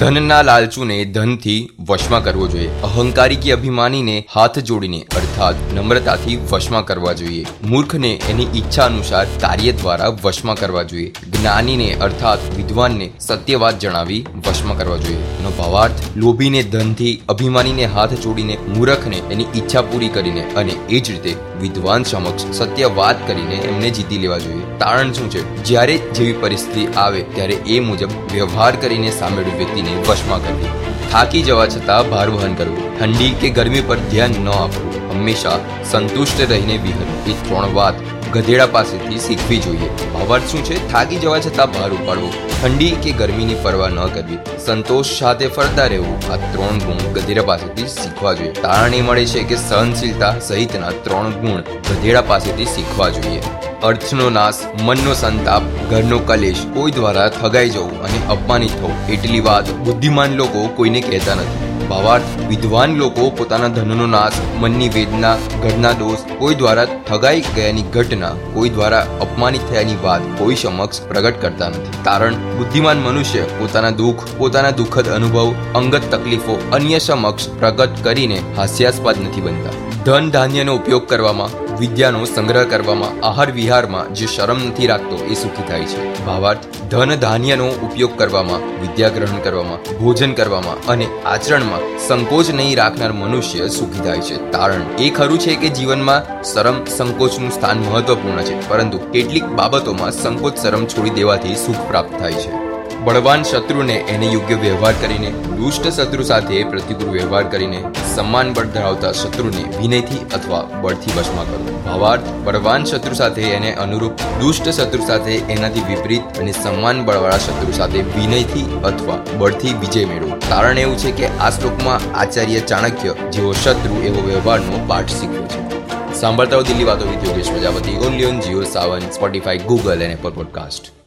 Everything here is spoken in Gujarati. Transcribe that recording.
ધનના લાલચુને ધનથી વશમાં કરવો જોઈએ. અહંકારી કે અભિમાનીને હાથ જોડીને અર્થાત નમ્રતાથી વશમાં કરવા જોઈએ. મૂર્ખને એની ઈચ્છા અનુસાર કાર્ય દ્વારા વશમાં કરવા જોઈએ. જ્ઞાનીને અર્થાત વિદ્વાનને સત્યવાદ જણાવી વશમાં કરવા જોઈએ. એનો ભાવાર્થ, લોભીને ધનથી અભિમાનીને હાથ જોડીને મૂર્ખને એની ઈચ્છા પૂરી કરીને અને એ જ રીતે વિદ્વાન સમક્ષ સત્ય વાત કરીને એમને જીતી લેવા જોઈએ. તારણ શું છે? જ્યારે જેવી પરિસ્થિતિ આવે, ત્યારે એ મુજબ વ્યવહાર કરીને સામેળુ વ્યક્તિને વશમાં કરવી. થાકી જવા છતાં ભાર વહન કરવું. ઠંડી કે ગરમી પર ધ્યાન ન આપવું. હંમેશા સંતુષ્ટ રહીને વિહરવું. એ ત્રણ વાત ગધેડા પાસેથી શીખવી જોઈએ. ભાવાર્થ શું છે? થાકી જવા છતાં બહાર ઉપાડવું. ઠંડી કે ગરમીની પરવા ન કરવી. સંતોષ સાથે ફરતા રહેવું. આ ત્રણ ગુણ ગધેડા પાસેથી શીખવા જોઈએ. તારણ મળે છે કે સહનશીલતા સહિતના ત્રણ ગુણ ગધેડા પાસેથી શીખવા જોઈએ. અર્થનો નાશ, મનનો સંતાપ, ઘરનો કલેશ કોઈ દ્વારા થગાઈ જવું અને અપમાનિત થવું. એટલી વાત બુદ્ધિમાન લોકો કોઈને કહેતા નથી. ભાવાર્થ વિદ્વાન લોકો પોતાના ધનનો નાશ, મનની વેદના, ઘરના દોષ, કોઈ દ્વારા ઠગાઈ ગયાની ઘટના, કોઈ દ્વારા અપમાનિત થયાની વાત કોઈ સમક્ષ પ્રગટ કરતા નથી. કારણ, બુદ્ધિમાન મનુષ્ય પોતાના દુઃખ, પોતાના દુઃખદ અનુભવ, અંગત તકલીફો અન્ય સમક્ષ પ્રગટ કરીને હાસ્યાસ્પદ નથી બનતા. ધન ધાન્યનો ઉપયોગ કરવામાં વિદ્યાનો સંગ્રહ કરવામાં આહાર વિહારમાં જે શરમ નથી રાખતો એ સુખી થાય છે. ભાવાર્થ, ધન ધાન્યનો ઉપયોગ કરવામાં વિદ્યા ગ્રહણ કરવામાં, ભોજન કરવામાં અને આચરણમાં સંકોચ નહીં રાખનાર મનુષ્ય સુખી થાય છે. તારણ એ ખરું છે કે જીવનમાં શરમ સંકોચનું સ્થાન મહત્વપૂર્ણ છે, પરંતુ કેટલીક બાબતોમાં સંકોચ શરમ છોડી દેવાથી સુખ પ્રાપ્ત થાય છે. બળવાન શત્રુને એને યોગ્ય વ્યવહાર કરીને, દુષ્ટ શત્રુ સાથે પ્રતિકૂળ વ્યવહાર કરીને સન્માન બળ ધરાવતા શત્રુને વિનયથી અથવા બળથી વશમાં કરવો ભાવાર્થ, બળવાન શત્રુ સાથે એને અનુરૂપ દુષ્ટ શત્રુ સાથે એનાથી વિપરીત અને સન્માન બળવાળા શત્રુ સાથે વિનયથી અથવા બળથી વિજય મેળવો. કારણ એવું છે કે આ શ્લોકમાં આચાર્ય ચાણક્ય જેવો શત્રુ એવો વ્યવહારનો પાઠ શીખ્યો છે. સાંભળતા દિલ્હી વાતો with Yogesh Prajapati. Only on Jio Saavn Spotify Google અને એપલ પોડકાસ્ટ